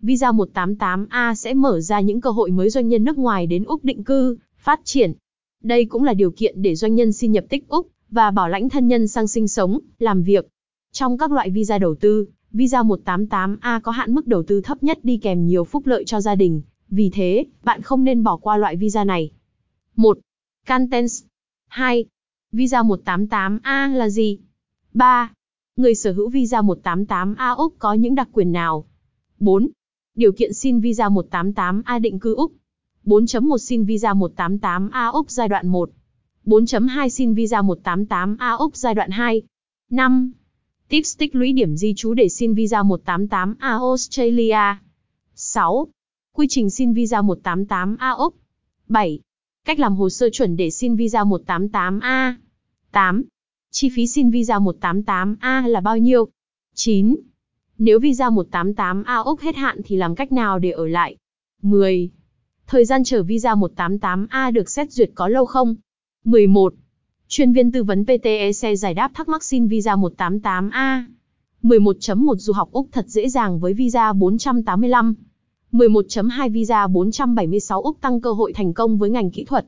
Visa 188A sẽ mở ra những cơ hội mới doanh nhân nước ngoài đến Úc định cư, phát triển. Đây cũng là điều kiện để doanh nhân xin nhập tích Úc và bảo lãnh thân nhân sang sinh sống, làm việc. Trong các loại visa đầu tư, visa 188A có hạn mức đầu tư thấp nhất đi kèm nhiều phúc lợi cho gia đình, vì thế, bạn không nên bỏ qua loại visa này. 1. Contents 2. Visa 188A là gì? 3. Người sở hữu visa 188A Úc có những đặc quyền nào? 4. Điều kiện xin visa 188A định cư Úc. 4.1 xin visa 188A Úc giai đoạn 1. 4.2 xin visa 188A Úc giai đoạn 2. 5. Tips tích lũy điểm di trú để xin visa 188A Australia. 6. Quy trình xin visa 188A Úc. 7. Cách làm hồ sơ chuẩn để xin visa 188A. 8. Chi phí xin visa 188A là bao nhiêu? 9. Nếu visa 188A Úc hết hạn thì làm cách nào để ở lại? 10. Thời gian chờ visa 188A được xét duyệt có lâu không? 11. Chuyên viên tư vấn PTEC giải đáp thắc mắc xin visa 188A. 11.1 Du học Úc thật dễ dàng với visa 485. 11.2 visa 476 Úc tăng cơ hội thành công với ngành kỹ thuật,